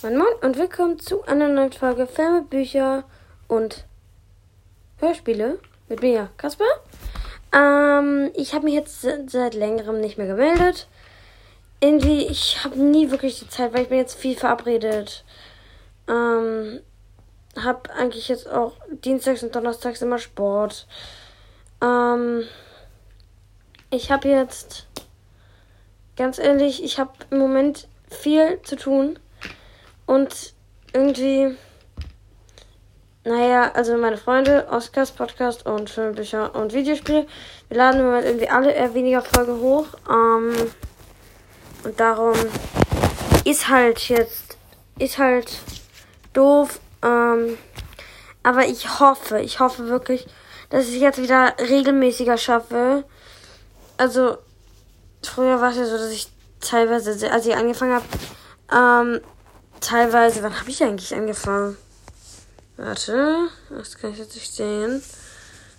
Moin Moin und willkommen zu einer neuen Folge Filme, Bücher und Hörspiele mit mir, Kasper. Ähm, ich habe mich jetzt seit längerem nicht mehr gemeldet. Irgendwie, ich habe nie wirklich die Zeit, weil ich bin jetzt viel verabredet. Ähm, habe eigentlich jetzt auch Dienstags und Donnerstags immer Sport. Ähm, ich habe jetzt, ganz ehrlich, ich habe im Moment viel zu tun. Und irgendwie, naja, also meine Freunde, Oscars Podcast und Filmbücher und Videospiele, wir laden im Moment irgendwie alle eher weniger Folgen hoch. Ähm, und darum ist halt jetzt, ist halt doof. Ähm, aber ich hoffe, ich hoffe wirklich, dass ich jetzt wieder regelmäßiger schaffe. Also, früher war es ja so, dass ich teilweise, als ich angefangen habe, ähm, teilweise, wann habe ich eigentlich angefangen? Warte, das kann ich jetzt nicht sehen.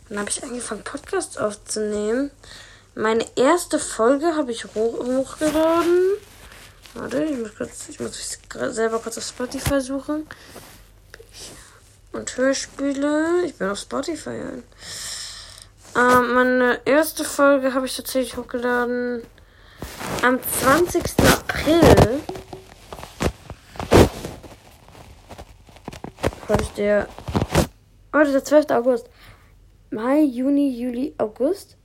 Wann habe ich angefangen, Podcasts aufzunehmen? Meine erste Folge habe ich hoch hochgeladen. Warte, ich muss, kurz, ich muss mich selber kurz auf Spotify suchen. Und Hörspiele. Ich bin auf Spotify. Ähm, meine erste Folge habe ich tatsächlich hochgeladen am 20. April. Heute ist der. Heute ist der 12. August. Mai, Juni, Juli, August.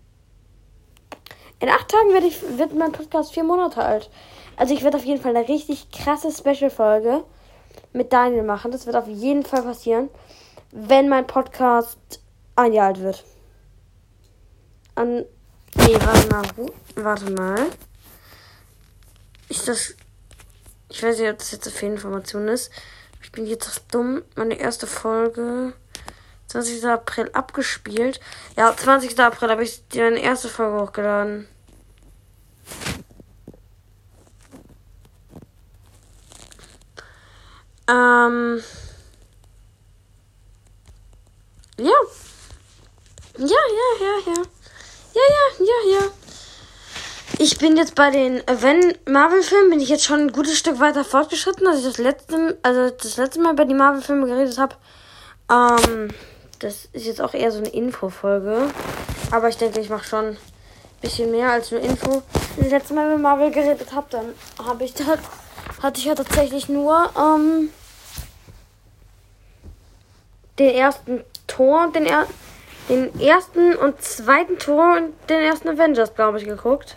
In acht Tagen werde ich, wird mein Podcast vier Monate alt. Also ich werde auf jeden Fall eine richtig krasse Special-Folge mit Daniel machen. Das wird auf jeden Fall passieren, wenn mein Podcast ein Jahr alt wird. An. Nee, warte mal. Warte mal. Ist das. Ich weiß nicht, ob das jetzt so viel Information ist. Ich bin jetzt dumm. Meine erste Folge. 20. April abgespielt. Ja, 20. April habe ich meine erste Folge hochgeladen. Ähm. Ja. Ja, ja, ja, ja. Ja, ja, ja, ja. Ich bin jetzt bei den wenn Marvel-Filmen bin ich jetzt schon ein gutes Stück weiter fortgeschritten, als ich das letzte, also das letzte Mal bei den Marvel-Filmen geredet habe. Ähm, das ist jetzt auch eher so eine Info-Folge. Aber ich denke, ich mache schon ein bisschen mehr als nur Info. Das letzte Mal mit Marvel geredet habe, dann habe ich da, hatte ich ja tatsächlich nur ähm, den ersten Tor den, er, den ersten und zweiten Tor und den ersten Avengers, glaube ich, geguckt.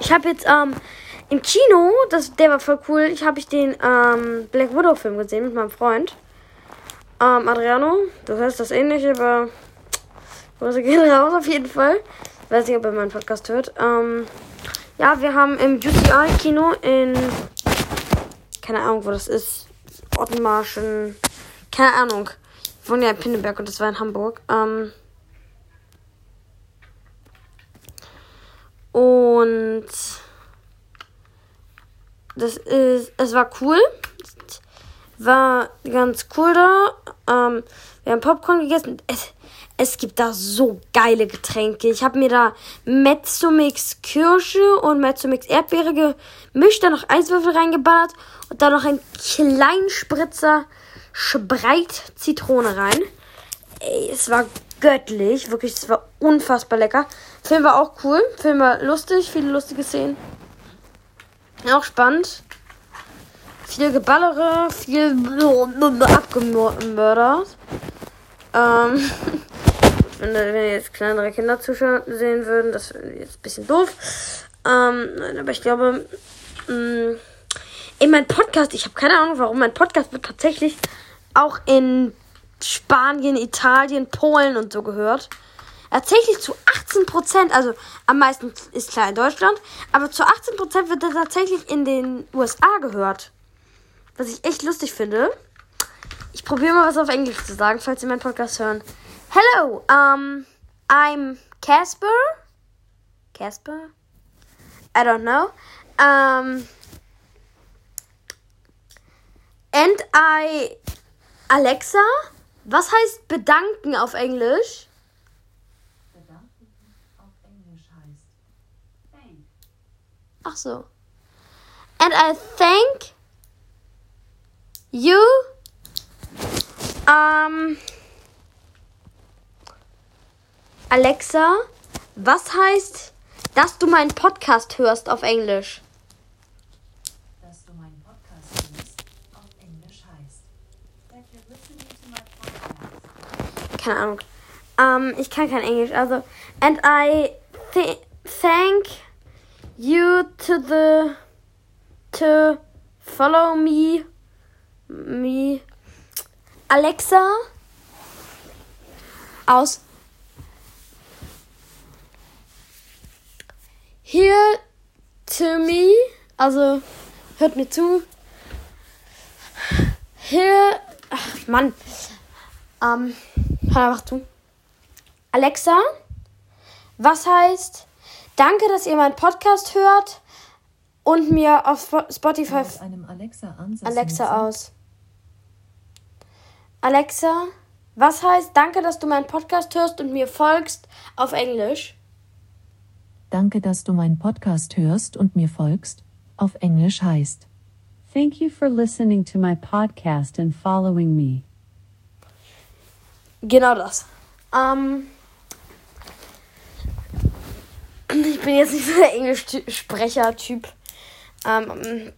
Ich habe jetzt ähm, im Kino, das, der war voll cool, ich habe ich den ähm, Black Widow Film gesehen mit meinem Freund. Ähm, Adriano, du hörst das ähnliche, aber Grüße gehen raus auf jeden Fall. Weiß nicht, ob er meinen Podcast hört. Ähm, ja, wir haben im UCI-Kino in. Keine Ahnung, wo das ist. Ottenmarschen. Keine Ahnung. Ich wohne ja in Pinneberg und das war in Hamburg. Ähm, und das ist, es war cool. War ganz cool da. Ähm, wir haben Popcorn gegessen. Es, es gibt da so geile Getränke. Ich habe mir da Mezzomix Kirsche und Mezzomix Erdbeere gemischt, dann noch Eiswürfel reingeballert und dann noch einen kleinen Spritzer Spreit Zitrone rein. Ey, es war göttlich. Wirklich, es war unfassbar lecker. Film war auch cool. Film war lustig. Viele lustige Szenen. Auch spannend. Viel Geballere. Viel abgemördert. Ähm. wenn, wenn jetzt kleinere Kinder zuschauen sehen würden, das wäre jetzt ein bisschen doof. Ähm, aber ich glaube, mh, mm, in meinem Podcast, ich habe keine Ahnung warum, mein Podcast wird tatsächlich auch in Spanien, Italien, Polen und so gehört. Tatsächlich zu 18%, also am meisten ist klar in Deutschland, aber zu 18% wird er tatsächlich in den USA gehört. Was ich echt lustig finde. Ich probiere mal was auf Englisch zu sagen, falls Sie meinen Podcast hören. Hello, um, I'm Casper. Casper? I don't know. Um, and I. Alexa? Was heißt bedanken auf Englisch? Bedanken auf Englisch heißt thank. Ach so. And I thank you. Um, Alexa, was heißt, dass du meinen Podcast hörst auf Englisch? Dass du meinen Podcast hörst, auf Englisch heißt. That you're listening to my podcast. Keine Ahnung. Ähm, ich kann kein Englisch. Also, and I th thank you to the to follow me me Alexa aus Here to me, also hört mir zu. Here, ach Mann, ähm, hör einfach zu. Alexa, was heißt, danke, dass ihr meinen Podcast hört und mir auf Spo- Spotify Aus einem Alexa-Ansatz. Alexa aus. Alexa, was heißt, danke, dass du meinen Podcast hörst und mir folgst auf Englisch? Danke, dass du meinen Podcast hörst und mir folgst. Auf Englisch heißt. Thank you for listening to my podcast and following me. Genau das. Ähm, ich bin jetzt nicht so der Englischsprecher-Typ. Ähm,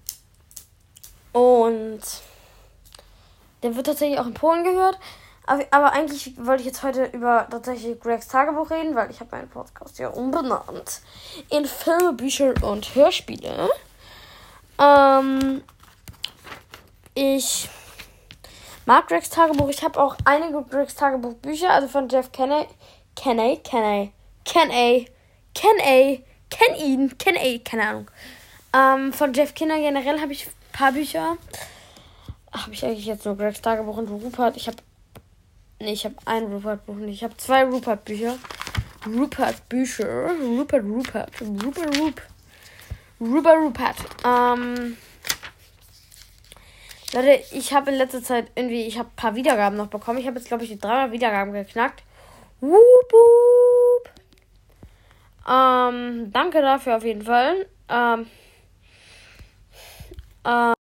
und der wird tatsächlich auch in Polen gehört. Aber, aber eigentlich wollte ich jetzt heute über tatsächlich Gregs Tagebuch reden, weil ich habe meinen Podcast ja umbenannt in Filme, Bücher und Hörspiele. Ähm, ich mag Gregs Tagebuch. Ich habe auch einige Gregs Tagebuch Bücher, also von Jeff Kenney. Kenney, Kenney, Kenney, Kenney, kenn ihn, Kenney, keine Ahnung. Ähm, von Jeff Kinner generell habe ich ein paar Bücher. Habe ich eigentlich jetzt nur Gregs Tagebuch und Rupert. Ich habe. Nee, ich habe ein Rupert-Buch nicht. Ich habe zwei Rupert-Bücher. Rupert-Bücher. Rupert, Rupert. Rupert, Rupert. Rupert, Rupert. Ähm. Leute, ich habe in letzter Zeit irgendwie, ich habe ein paar Wiedergaben noch bekommen. Ich habe jetzt, glaube ich, die 300 Wiedergaben geknackt. Wup, wup. Ähm, danke dafür auf jeden Fall. Ähm, ähm,